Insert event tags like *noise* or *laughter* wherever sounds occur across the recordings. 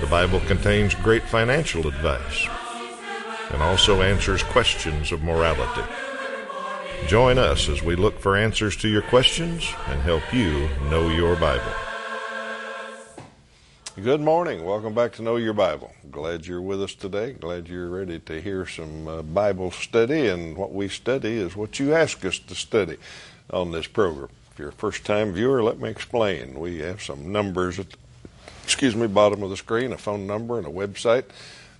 The Bible contains great financial advice and also answers questions of morality. Join us as we look for answers to your questions and help you know your Bible. Good morning. Welcome back to Know Your Bible. Glad you're with us today. Glad you're ready to hear some uh, Bible study. And what we study is what you ask us to study on this program. If you're a first time viewer, let me explain. We have some numbers at the excuse me, bottom of the screen, a phone number and a website.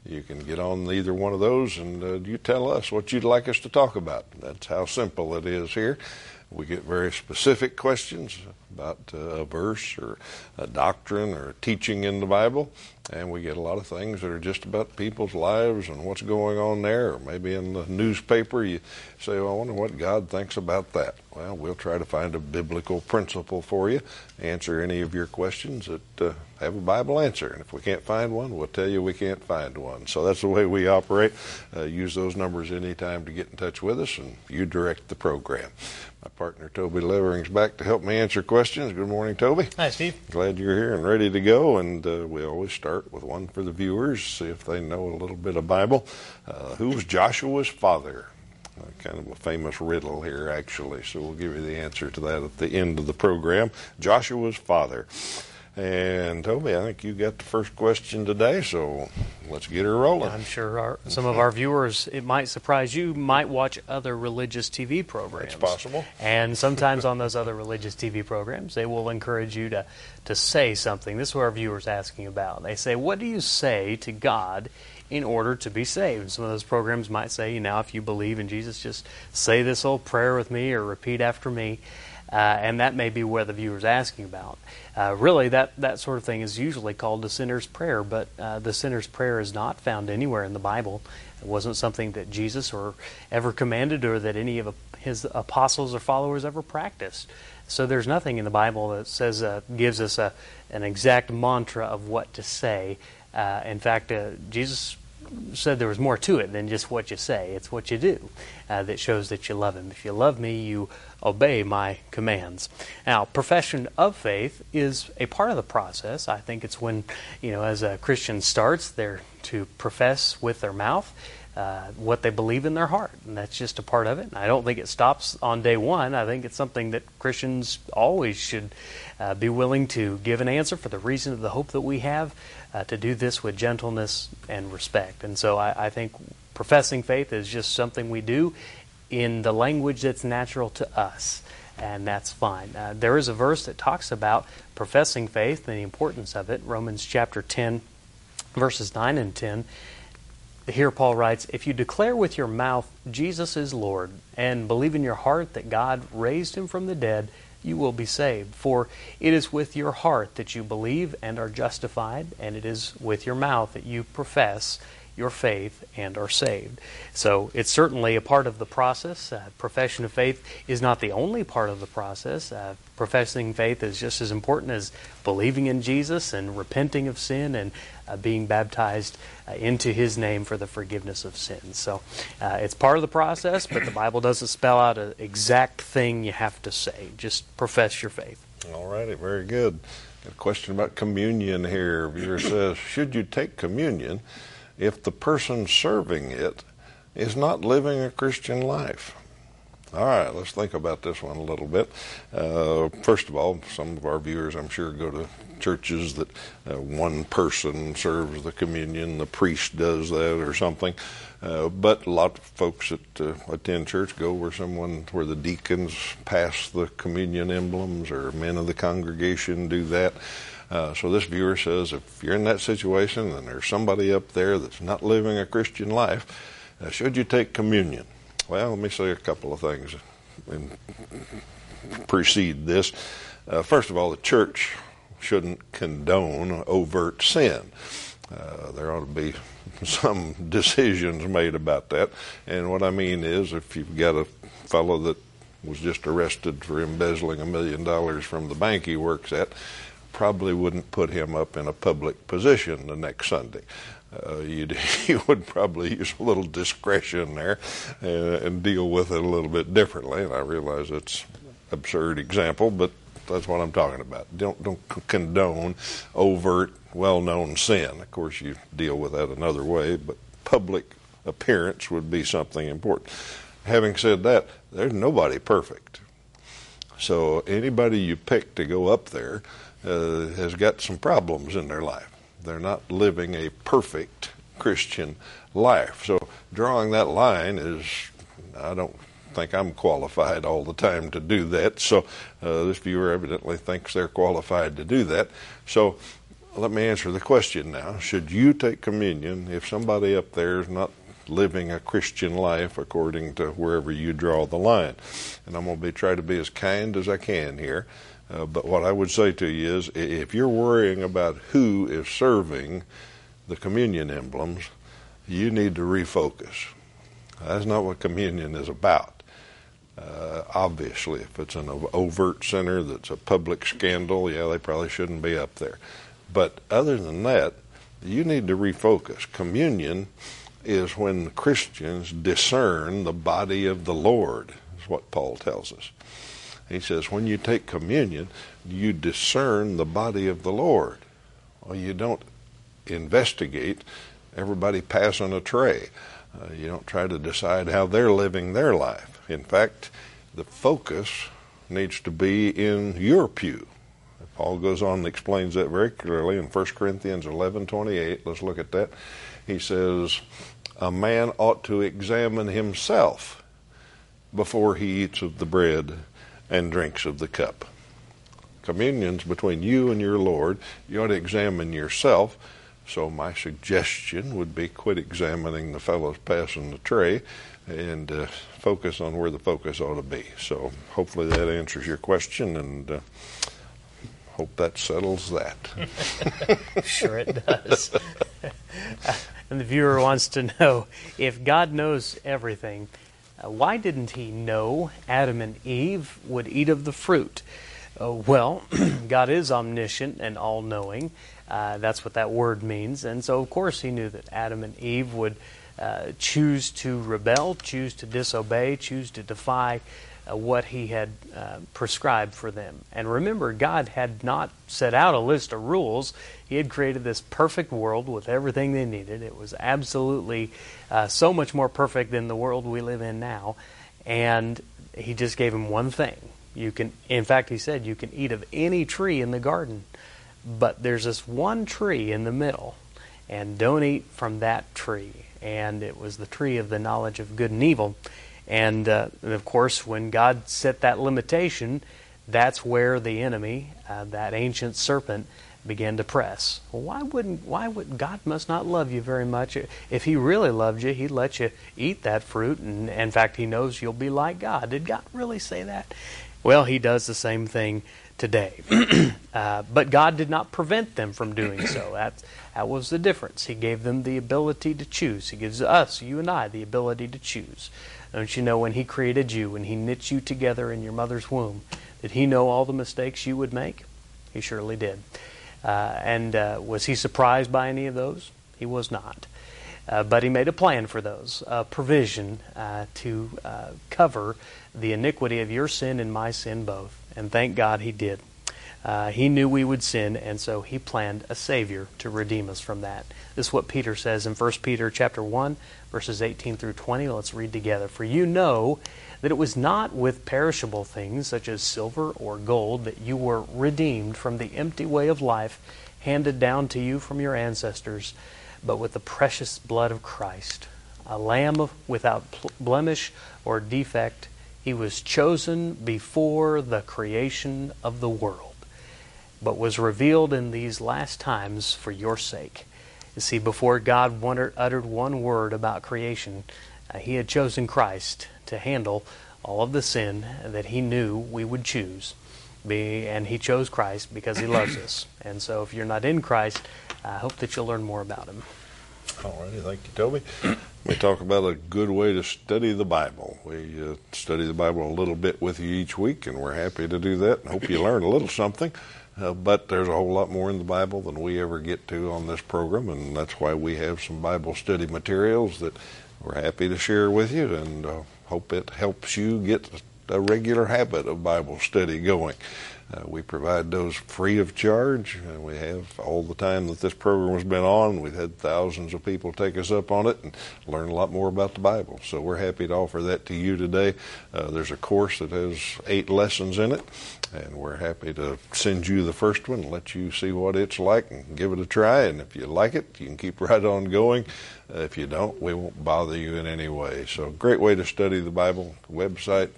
You can get on either one of those and uh, you tell us what you'd like us to talk about. That's how simple it is here. We get very specific questions about uh, a verse or a doctrine or a teaching in the Bible, and we get a lot of things that are just about people's lives and what's going on there. Maybe in the newspaper, you say, well, I wonder what God thinks about that. Well, we'll try to find a biblical principle for you, answer any of your questions that uh, have a Bible answer. And if we can't find one, we'll tell you we can't find one. So that's the way we operate. Uh, use those numbers anytime to get in touch with us, and you direct the program. My partner Toby Levering's back to help me answer questions. Good morning, Toby. Hi, Steve. Glad you're here and ready to go. And uh, we always start with one for the viewers, see if they know a little bit of Bible. Uh, who was Joshua's father? Uh, kind of a famous riddle here, actually. So we'll give you the answer to that at the end of the program. Joshua's father. And Toby, I think you got the first question today, so let's get her rolling. I'm sure our, some of our viewers, it might surprise you, might watch other religious TV programs. It's possible. And *laughs* sometimes on those other religious TV programs, they will encourage you to, to say something. This is what our viewers asking about. They say, What do you say to God in order to be saved? And some of those programs might say, Now, if you believe in Jesus, just say this old prayer with me or repeat after me. Uh, and that may be where the viewer is asking about. Uh, really, that, that sort of thing is usually called the sinner's prayer, but uh, the sinner's prayer is not found anywhere in the Bible. It wasn't something that Jesus or ever commanded or that any of his apostles or followers ever practiced. So there's nothing in the Bible that says uh, gives us a, an exact mantra of what to say. Uh, in fact, uh, Jesus said there was more to it than just what you say. It's what you do uh, that shows that you love Him. If you love me, you obey my commands. Now, profession of faith is a part of the process. I think it's when, you know, as a Christian starts, they're to profess with their mouth. Uh, what they believe in their heart, and that's just a part of it. And I don't think it stops on day one. I think it's something that Christians always should uh, be willing to give an answer for the reason of the hope that we have, uh, to do this with gentleness and respect. And so I, I think professing faith is just something we do in the language that's natural to us, and that's fine. Uh, there is a verse that talks about professing faith and the importance of it, Romans chapter 10, verses 9 and 10. Here Paul writes, If you declare with your mouth Jesus is Lord, and believe in your heart that God raised him from the dead, you will be saved. For it is with your heart that you believe and are justified, and it is with your mouth that you profess your faith and are saved. So it's certainly a part of the process. Uh, profession of faith is not the only part of the process. Uh, professing faith is just as important as believing in Jesus and repenting of sin and being baptized uh, into His name for the forgiveness of sins. So uh, it's part of the process, but the Bible doesn't spell out an exact thing you have to say. Just profess your faith. All righty, very good. Got a question about communion here. Viewer *coughs* says, should you take communion? if the person serving it is not living a Christian life. All right, let's think about this one a little bit. Uh, first of all, some of our viewers, I'm sure, go to churches that uh, one person serves the communion, the priest does that or something. Uh, but a lot of folks that uh, attend church go where someone, where the deacons pass the communion emblems or men of the congregation do that. Uh, so this viewer says if you're in that situation and there's somebody up there that's not living a Christian life, uh, should you take communion? Well, let me say a couple of things and precede this. Uh, first of all, the church shouldn't condone overt sin. Uh, there ought to be *laughs* some decisions made about that. And what I mean is, if you've got a fellow that was just arrested for embezzling a million dollars from the bank he works at, probably wouldn't put him up in a public position the next Sunday. Uh, you'd, *laughs* you would probably use a little discretion there uh, and deal with it a little bit differently. And I realize it's absurd example, but that's what I'm talking about. Don't don't condone overt, well-known sin. Of course, you deal with that another way, but public appearance would be something important. Having said that, there's nobody perfect. So anybody you pick to go up there uh, has got some problems in their life. They're not living a perfect Christian life. So drawing that line is, I don't think I'm qualified all the time to do that. So uh, this viewer evidently thinks they're qualified to do that. So let me answer the question now. Should you take communion if somebody up there is not living a Christian life according to wherever you draw the line? And I'm going to be try to be as kind as I can here. Uh, but what I would say to you is if you're worrying about who is serving the communion emblems, you need to refocus. That's not what communion is about. Uh, obviously, if it's an overt sinner that's a public scandal, yeah, they probably shouldn't be up there. But other than that, you need to refocus. Communion is when Christians discern the body of the Lord, is what Paul tells us. He says, when you take communion, you discern the body of the Lord. Well, you don't investigate everybody passing a tray. Uh, you don't try to decide how they're living their life. In fact, the focus needs to be in your pew. Paul goes on and explains that very clearly in 1 Corinthians 11:28. Let's look at that. He says, "A man ought to examine himself before he eats of the bread and drinks of the cup. Communion's between you and your Lord. You ought to examine yourself. So my suggestion would be quit examining the fellows passing the tray and uh, focus on where the focus ought to be. So hopefully that answers your question and uh, hope that settles that. *laughs* sure it does. *laughs* and the viewer wants to know if God knows everything, uh, why didn't he know Adam and Eve would eat of the fruit? Uh, well, *clears throat* God is omniscient and all knowing. Uh, that's what that word means. And so, of course, he knew that Adam and Eve would uh, choose to rebel, choose to disobey, choose to defy uh, what he had uh, prescribed for them. And remember, God had not set out a list of rules. He had created this perfect world with everything they needed. It was absolutely uh, so much more perfect than the world we live in now. And he just gave him one thing. You can, in fact, he said, you can eat of any tree in the garden, but there's this one tree in the middle, and don't eat from that tree. And it was the tree of the knowledge of good and evil. And, uh, and of course, when God set that limitation, that's where the enemy, uh, that ancient serpent, began to press. Well, why wouldn't why would God must not love you very much? If He really loved you, He'd let you eat that fruit, and in fact, He knows you'll be like God. Did God really say that? Well, He does the same thing today, *clears throat* uh, but God did not prevent them from doing so. That that was the difference. He gave them the ability to choose. He gives us, you and I, the ability to choose. Don't you know when He created you, when He knit you together in your mother's womb, did He know all the mistakes you would make? He surely did. Uh, and uh, was He surprised by any of those? He was not. Uh, but He made a plan for those, a provision uh, to uh, cover the iniquity of your sin and my sin both. And thank God He did. Uh, he knew we would sin, and so he planned a Savior to redeem us from that. This is what Peter says in 1 Peter chapter 1, verses 18 through 20. Let's read together. For you know that it was not with perishable things, such as silver or gold, that you were redeemed from the empty way of life handed down to you from your ancestors, but with the precious blood of Christ, a lamb without blemish or defect. He was chosen before the creation of the world but was revealed in these last times for your sake. You see, before God uttered one word about creation, uh, He had chosen Christ to handle all of the sin that He knew we would choose. be, and He chose Christ because He loves us. *coughs* And so, if you're not in Christ, I hope that you'll learn more about Him. All righty, thank you, Toby. *coughs* We talk about a good way to study the Bible. We uh, study the Bible a little bit with you each week, and we're happy to do that. And hope you learn a little something. Uh, but there's a whole lot more in the Bible than we ever get to on this program, and that's why we have some Bible study materials that we're happy to share with you, and uh, hope it helps you get a regular habit of Bible study going. Uh, we provide those free of charge. and we have all the time that this program has been on. We've had thousands of people take us up on it and learn a lot more about the Bible. So we're happy to offer that to you today. Uh, there's a course that has eight lessons in it, and we're happy to send you the first one, let you see what it's like, and give it a try. And if you like it, you can keep *laughs* right on going. Uh, if you don't, we won't bother you in any way. So, great way to study the Bible. Website,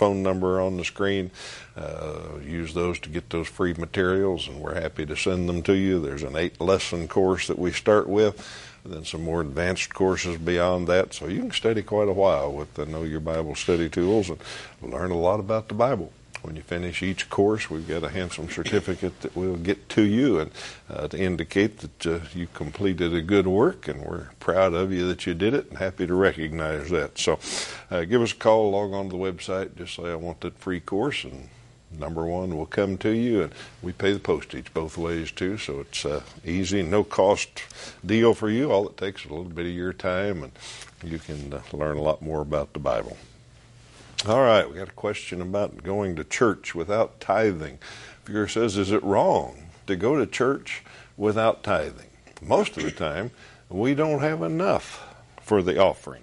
phone number on the screen. Uh, use those to get those free materials, and we're happy to send them to you. There's an eight lesson course that we start with, and then some more advanced courses beyond that. So you can study quite a while with the Know Your Bible study tools and learn a lot about the Bible when you finish each course, we've got a handsome certificate that we'll get to you and uh, to indicate that uh, you completed a good work, and we're proud of you that you did it and happy to recognize that. So, uh, give us a call, log on to the website, just say I want that free course, and number one will come to you, and we pay the postage both ways too, so it's uh, easy, no cost deal for you. All it takes is a little bit of your time, and you can uh, learn a lot more about the Bible. All right, we got a question about going to church without tithing. Viewer says, is it wrong to go to church without tithing? Most of the time, we don't have enough for the offering.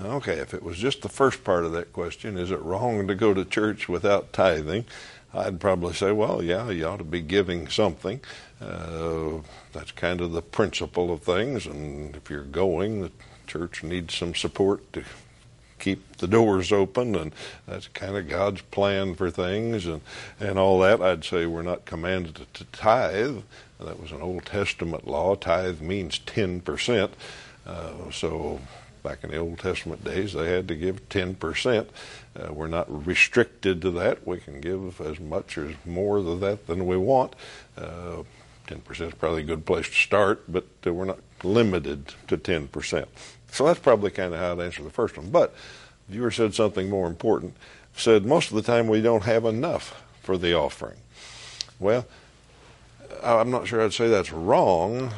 Okay, if it was just the first part of that question, is it wrong to go to church without tithing? I'd probably say, well, yeah, you ought to be giving something. Uh, that's kind of the principle of things, and if you're going, the church needs some support to keep the doors open, and that's kind of God's plan for things, and and all that. I'd say we're not commanded to, tithe. That was an Old Testament law. Tithe means ten percent. Uh, so back in the Old Testament days, they had to give ten percent. Uh, we're not restricted to that. We can give as much or more of that than we want. Uh, ten percent is probably a good place to start, but uh, we're not limited to ten percent. So that's probably kind of how I'd answer the first one. But the viewer said something more important. Said most of the time we don't have enough for the offering. Well, I'm not sure I'd say that's wrong.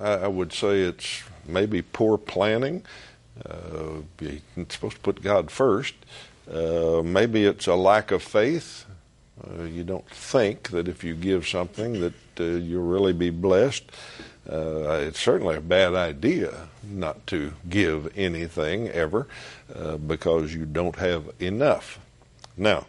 I would say it's maybe poor planning. Uh, you're supposed to put God first. Uh, maybe it's a lack of faith. Uh, you don't think that if you give something that uh, you'll really be blessed. Uh, it's certainly a bad idea not to give anything ever uh, because you don't have enough. Now,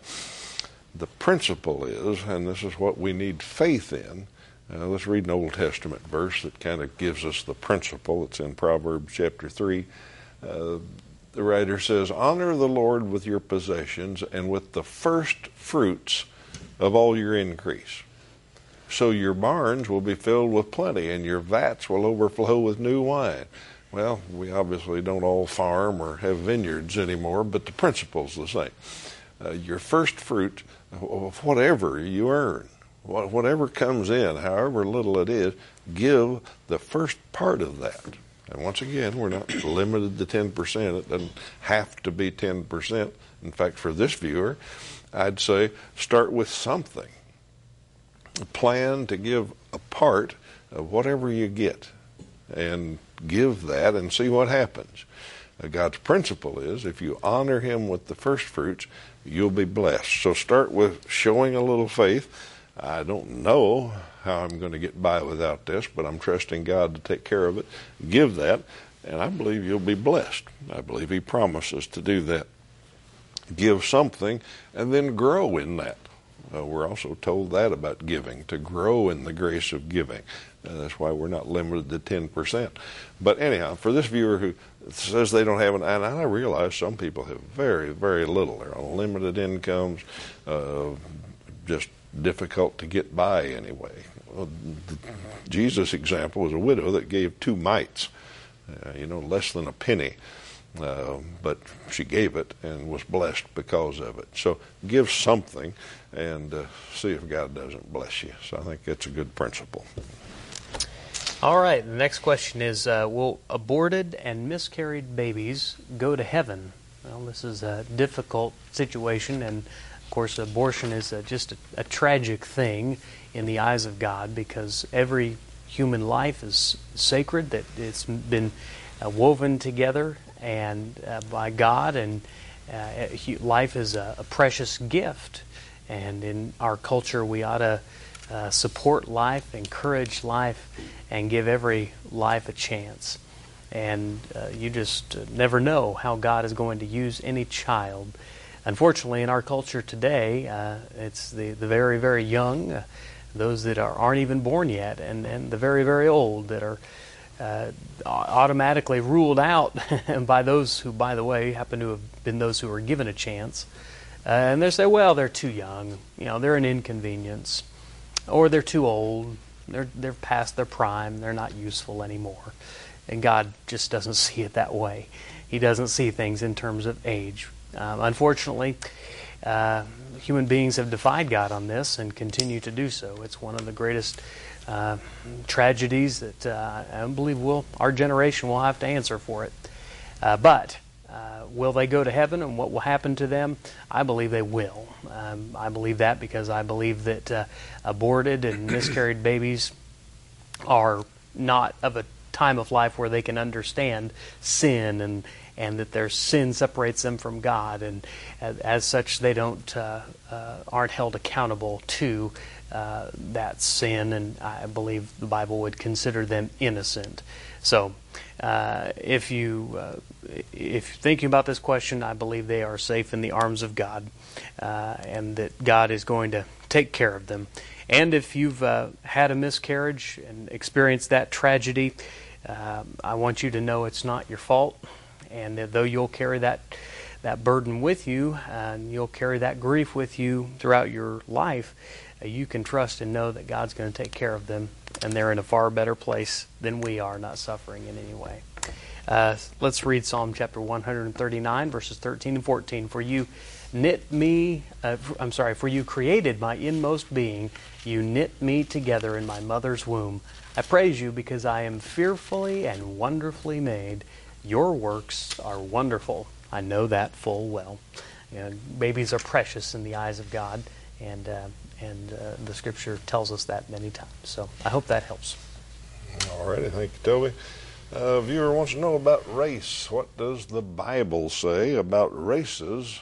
the principle is, and this is what we need faith in. Uh, let's read an Old Testament verse that kind of gives us the principle. It's in Proverbs chapter 3. Uh, the writer says, Honor the Lord with your possessions and with the first fruits of all your increase so your barns will be filled with plenty and your vats will overflow with new wine. Well, we obviously don't all farm or have vineyards anymore, but the principle's the same. Uh, your first fruit of whatever you earn, whatever comes in, however little it is, give the first part of that. And once again, we're not *coughs* limited to 10%. It doesn't have to be 10%. In fact, for this viewer, I'd say start with something plan to give a part of whatever you get and give that and see what happens. Uh, God's principle is if you honor Him with the first fruits, you'll be blessed. So start with showing a little faith. I don't know how I'm going to get by without this, but I'm trusting God to take care of it. Give that, and I believe you'll be blessed. I believe He promises to do that. Give something and then grow in that. Uh, we're also told that about giving, to grow in the grace of giving. Uh, that's why we're not limited to 10%. But anyhow, for this viewer who says they don't have an, and I realize some people have very, very little. They're on limited incomes, uh, just difficult to get by anyway. Well, Jesus' example was a widow that gave two mites, uh, you know, less than a penny. Uh, but she gave it and was blessed because of it. So give something and uh, see if God doesn't bless you. So I think that's a good principle. All right. The next question is uh, Will aborted and miscarried babies go to heaven? Well, this is a difficult situation, and of course, abortion is a, just a, a tragic thing in the eyes of God because every human life is sacred, that it's been uh, woven together and uh, by God, and uh, life is a, a, precious gift. And in our culture, we ought to uh, support life, encourage life, and give every life a chance. And uh, you just uh, never know how God is going to use any child. Unfortunately, in our culture today, uh, it's the, the very, very young, those that are, aren't even born yet, and, and the very, very old that are uh, automatically ruled out *laughs* by those who, by the way, happen to have been those who were given a chance. Uh, and they say, well, they're too young. You know, they're an inconvenience. Or they're too old. They're, they're past their prime. They're not useful anymore. And God just doesn't *laughs* see it that way. He doesn't see things in terms of age. Um, unfortunately, uh, human beings have defied God on this and continue to do so. It's one of the greatest uh, tragedies that uh, I believe will our generation will have to answer for it. Uh, but uh, will they go to heaven and what will happen to them? I believe they will. Um, I believe that because I believe that uh, aborted and *coughs* miscarried babies are not of a time of life where they can understand sin and and that their sin separates them from God, and as such, they don't uh, uh, aren't held accountable to uh, that sin, and I believe the Bible would consider them innocent. So, uh, if you uh, if thinking about this question, I believe they are safe in the arms of God, uh, and that God is going to take care of them. And if you've uh, had a miscarriage and experienced that tragedy, I want you to know it's not your fault, and though you'll carry that that burden with you, and you'll carry that grief with you throughout your life you can trust and know that God's going to take care of them, and they're in a far better place than we are, not suffering in any way. Uh, let's read Psalm chapter 139, verses 13 and 14. For you knit me, uh, I'm sorry, for you created my inmost being. You knit me together in my mother's womb. I praise you because I am fearfully and wonderfully made. Your works are wonderful. I know that full well. You know, babies are precious in the eyes of God, and uh, and uh, the scripture tells us that many times. So I hope that helps. All righty, thank you, Toby. A viewer wants to know about race. What does the Bible say about races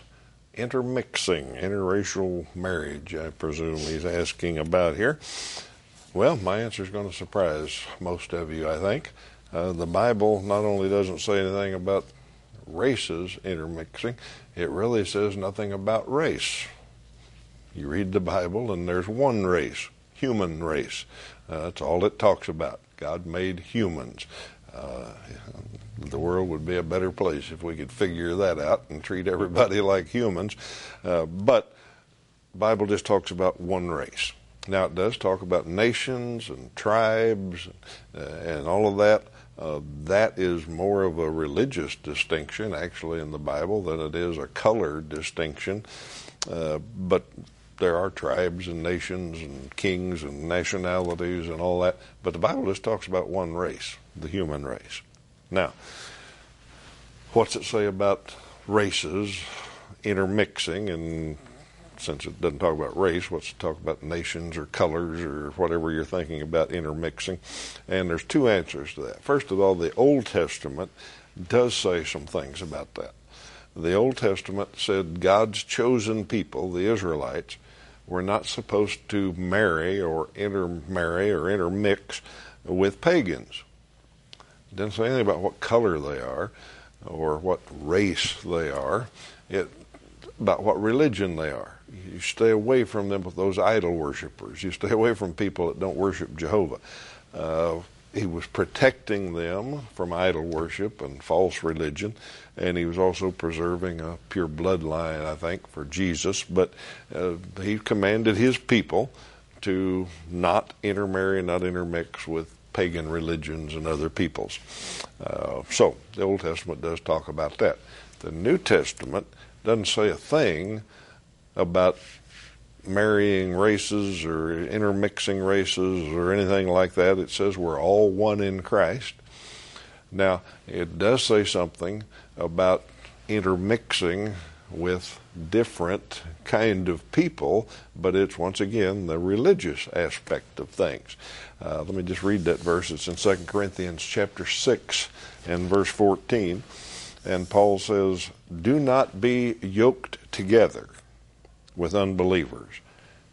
intermixing, interracial marriage? I presume he's asking about here. Well, my answer is going to surprise most of you, I think. Uh, the Bible not only doesn't say anything about races intermixing, it really says nothing about race. You read the Bible, and there's one race, human race. Uh, that's all it talks about. God made humans. Uh, the world would be a better place if we could figure that out and treat everybody *laughs* like humans. Uh, but Bible just talks about one race. Now it does talk about nations and tribes uh, and all of that. Uh, that is more of a religious distinction, actually, in the Bible than it is a color distinction. Uh, but there are tribes and nations and kings and nationalities and all that, but the Bible just talks about one race, the human race. Now, what's it say about races intermixing? And since it doesn't talk about race, what's it talk about nations or colors or whatever you're thinking about intermixing? And there's two answers to that. First of all, the Old Testament does say some things about that. The Old Testament said God's chosen people, the Israelites, we're not supposed to marry or intermarry or intermix with pagans. It doesn't say anything about what color they are or what race they are. It about what religion they are. You stay away from them with those idol worshippers. You stay away from people that don't worship Jehovah. Uh, he was protecting them from idol worship and false religion, and he was also preserving a pure bloodline, I think, for Jesus. But uh, he commanded his people to not intermarry, not intermix with pagan religions and other peoples. Uh, so the Old Testament does talk about that. The New Testament doesn't say a thing about marrying races or intermixing races or anything like that. It says we're all one in Christ. Now, it does say something about intermixing with different kind of people, but it's once again the religious aspect of things. Uh, let me just read that verse. It's in 2 Corinthians chapter 6 and verse 14. And Paul says, Do not be yoked together with unbelievers.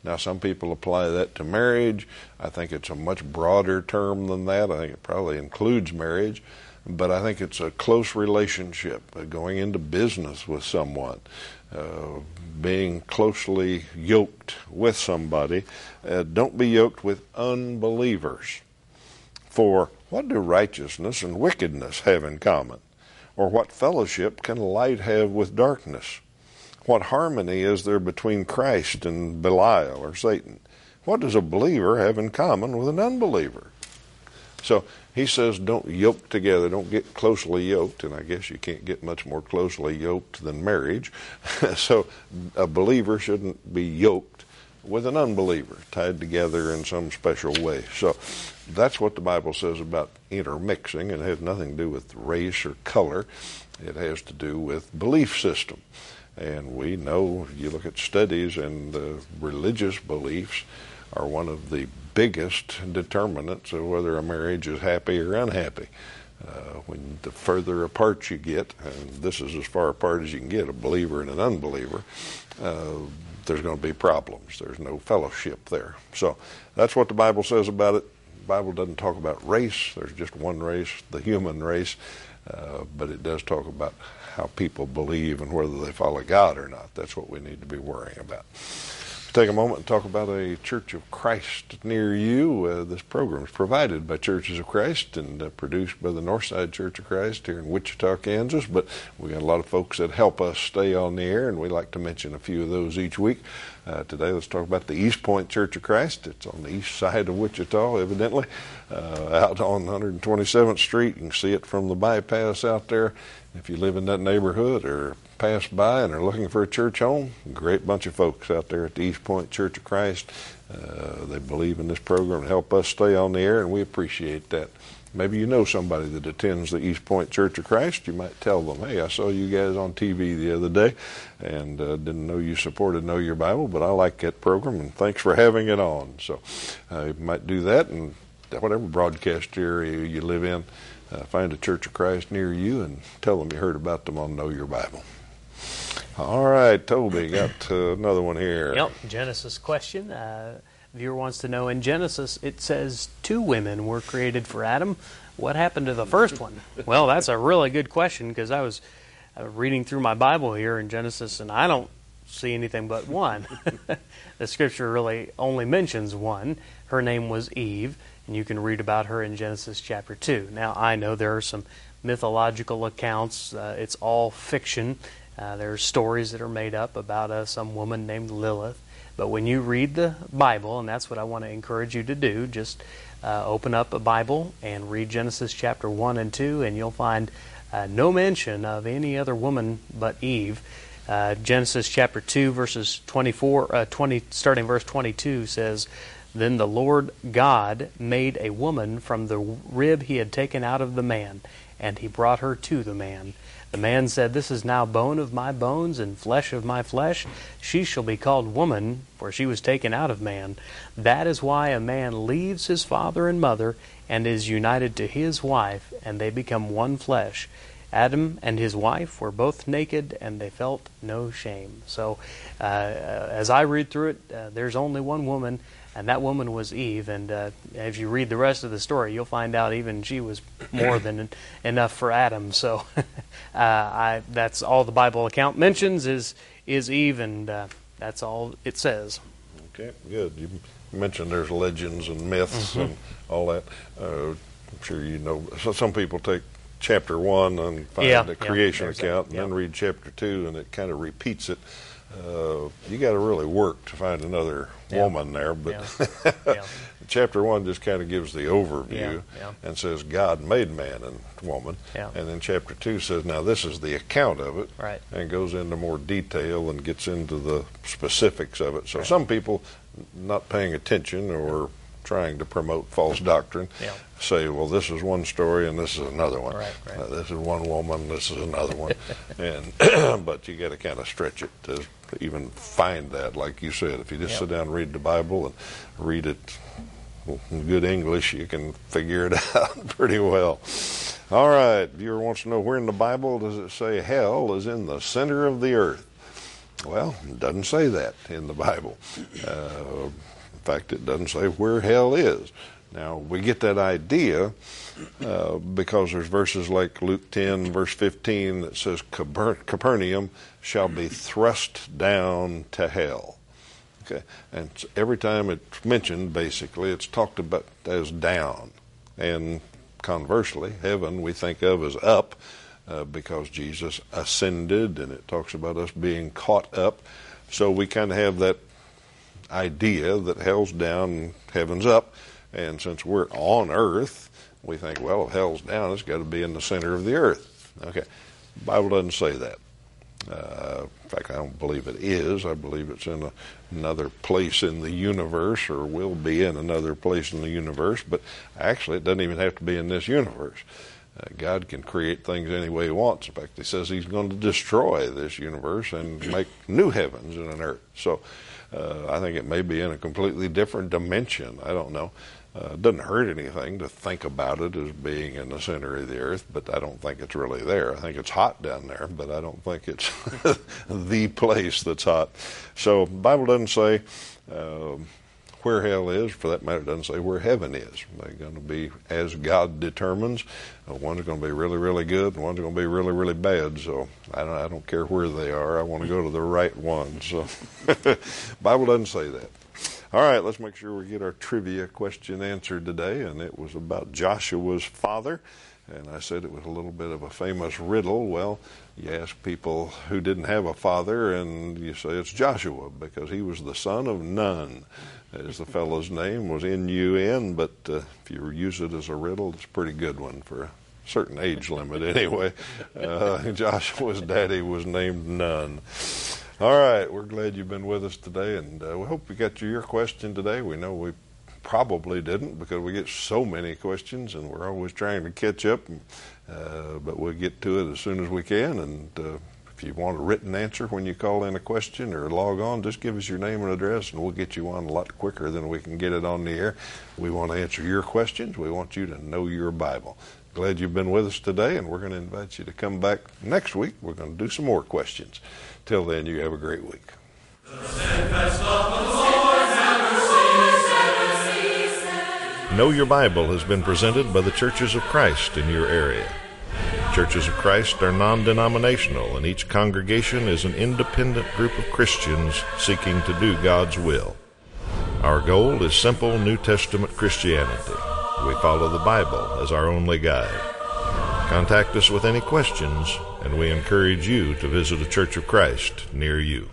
Now, some people apply that to marriage. I think it's a much broader term than that. I think it probably includes marriage, but I think it's a close relationship, uh, going into business with someone, uh, being closely yoked with somebody. Uh, don't be yoked with unbelievers. For what do righteousness and wickedness have in common? Or what fellowship can light have with darkness? What harmony is there between Christ and Belial or Satan? What does a believer have in common with an unbeliever? So he says, don't yoke together, don't get closely yoked, and I guess you can't get much more closely yoked than marriage. *laughs* so a believer shouldn't be yoked with an unbeliever, tied together in some special way. So that's what the Bible says about intermixing, it has nothing to do with race or color. It has to do with belief system. And we know, you look at studies, and religious beliefs are one of the biggest determinants of whether a marriage is happy or unhappy. Uh, when the further apart you get, and this is as far apart as you can get, a believer and an unbeliever, uh, there's going to be problems. There's no fellowship there. So that's what the Bible says about it. The Bible doesn't talk about race. There's just one race, the human race, uh, but it does talk about how people believe and whether they follow God or not. That's what we need to be worrying about. Take a moment and talk about a Church of Christ near you. Uh, this program is provided by Churches of Christ and uh, produced by the Northside Church of Christ here in Wichita, Kansas. But we got a lot of folks that help us stay on the air, and we like to mention a few of those each week. Uh, today, let's talk about the East Point Church of Christ. It's on the east side of Wichita, evidently, uh, out on 127th Street. You can see it from the bypass out there. If you live in that neighborhood or pass by and are looking for a church home, great bunch of folks out there at the East Point Church of Christ. Uh, they believe in this program to help us stay on the air, and we appreciate that. Maybe you know somebody that attends the East Point Church of Christ. You might tell them, hey, I saw you guys on TV the other day and uh, didn't know you supported Know Your Bible, but I like that program, and thanks for having it on. So uh, you might do that, and whatever broadcast area you live in, uh, find a Church of Christ near you and tell them you heard about them on Know Your Bible. All right, Toby, got uh, another one here. Yep, Genesis question. Uh, viewer wants to know in Genesis it says two women were created for Adam. What happened to the first one? well, that's a really good question because I was uh, reading through my Bible here in Genesis and I don't see anything but one. *laughs* the scripture really only mentions one. Her name was Eve, and you can read about her in Genesis chapter 2. Now, I know there are some mythological accounts, uh, it's all fiction. Uh, there are stories that are made up about uh, some woman named Lilith. But when you read the Bible, and that's what I want to encourage you to do, just uh, open up a Bible and read Genesis chapter 1 and 2, and you'll find uh, no mention of any other woman but Eve. Uh, Genesis chapter 2, verses 24, uh, 20, starting verse 22 says, Then the Lord God made a woman from the rib he had taken out of the man, and he brought her to the man. The man said, This is now bone of my bones and flesh of my flesh. She shall be called woman, for she was taken out of man. That is why a man leaves his father and mother and is united to his wife, and they become one flesh. Adam and his wife were both naked, and they felt no shame. So, uh, as I read through it, uh, there's only one woman and that woman was Eve. And uh, if you read the rest of the story, you'll find out even she was more than enough for Adam. So *laughs* uh, I, that's all the Bible account mentions is is Eve, and uh, that's all it says. Okay, good. You mentioned there's legends and myths mm-hmm. and all that. Uh, I'm sure you know. So some people take chapter one and find yeah, the creation yeah, account, and yeah. then read chapter two, and it kind of repeats it. Uh, you got to really work to find another Yeah. woman there, but Yeah. *laughs* Chapter one just kind of gives the overview and says God made man and woman, and then chapter two says now this is the account of it, Right. and goes into more detail and gets into the specifics of it. So some people not paying attention or trying to promote false doctrine Yeah. say, well, this is one story and this is another one. Right, right. Uh, this is one woman, this is another one, *laughs* and *clears throat* but you got to kind of stretch it to even find that. Like you said, if you just Yep. sit down and read the Bible and read it in good English, you can figure it *laughs* out pretty well. All right, viewer wants to know where in the Bible does it say hell is in the center of the earth? Well, it doesn't say that in the Bible. Uh, in fact, it doesn't say where hell is. Now, we get that idea uh, because there's verses like Luke 10, verse 15, that says Caper- Capernaum shall be thrust down to hell. Okay, and every time it's mentioned, basically, it's talked about as down. And conversely, heaven we think of as up uh, because Jesus ascended, and it talks about us being caught up. So we kind of have that idea that hell's down heaven's up. And since we're on earth, we think, well, if hell's down, it's got to be in the center of the earth. Okay, the Bible doesn't say that. Uh, in fact, I don't believe it is. I believe it's in a, another place in the universe, or will be in another place in the universe. But actually, it doesn't even have to be in this universe. Uh, God can create things any way He wants. In fact, He says He's going to destroy this universe and make new heavens and an earth. So, uh, I think it may be in a completely different dimension. I don't know. Uh, it doesn't hurt anything to think about it as being in the center of the earth, but I don't think it's really there. I think it's hot down there, but I don't think it's *laughs* the place that's hot. So, Bible doesn't say um, where hell is. For that matter, it doesn't say where heaven is. They're going to be as God determines. Uh, one's going to be really, really good, and one's going to be really, really bad. So, I don't, I don't care where they are. I want to go to the right one. So, *laughs* Bible doesn't say that. All right, let's make sure we get our trivia question answered today, and it was about Joshua's father. And I said it was a little bit of a famous riddle. Well, you ask people who didn't have a father, and you say it's Joshua because he was the son of Nun, as the fellow's name was N U N. But uh, if you use it as a riddle, it's a pretty good one for a certain age limit, anyway. Uh, *laughs* Joshua's daddy was named Nun. All right, we're glad you've been with us today, and uh, we hope we got you your question today. We know we probably didn't because we get so many questions, and we're always trying to catch up. Uh, but we'll get to it as soon as we can. And uh, if you want a written answer when you call in a question or log on, just give us your name and address, and we'll get you on a lot quicker than we can get it on the air. We want to answer your questions. We want you to know your Bible. Glad you've been with us today, and we're going to invite you to come back next week. We're going to do some more questions. Till then, you have a great week. Know Your Bible has been presented by the Churches of Christ in your area. Churches of Christ are non denominational, and each congregation is an independent group of Christians seeking to do God's will. Our goal is simple New Testament Christianity. We follow the Bible as our only guide. Contact us with any questions, and we encourage you to visit a Church of Christ near you.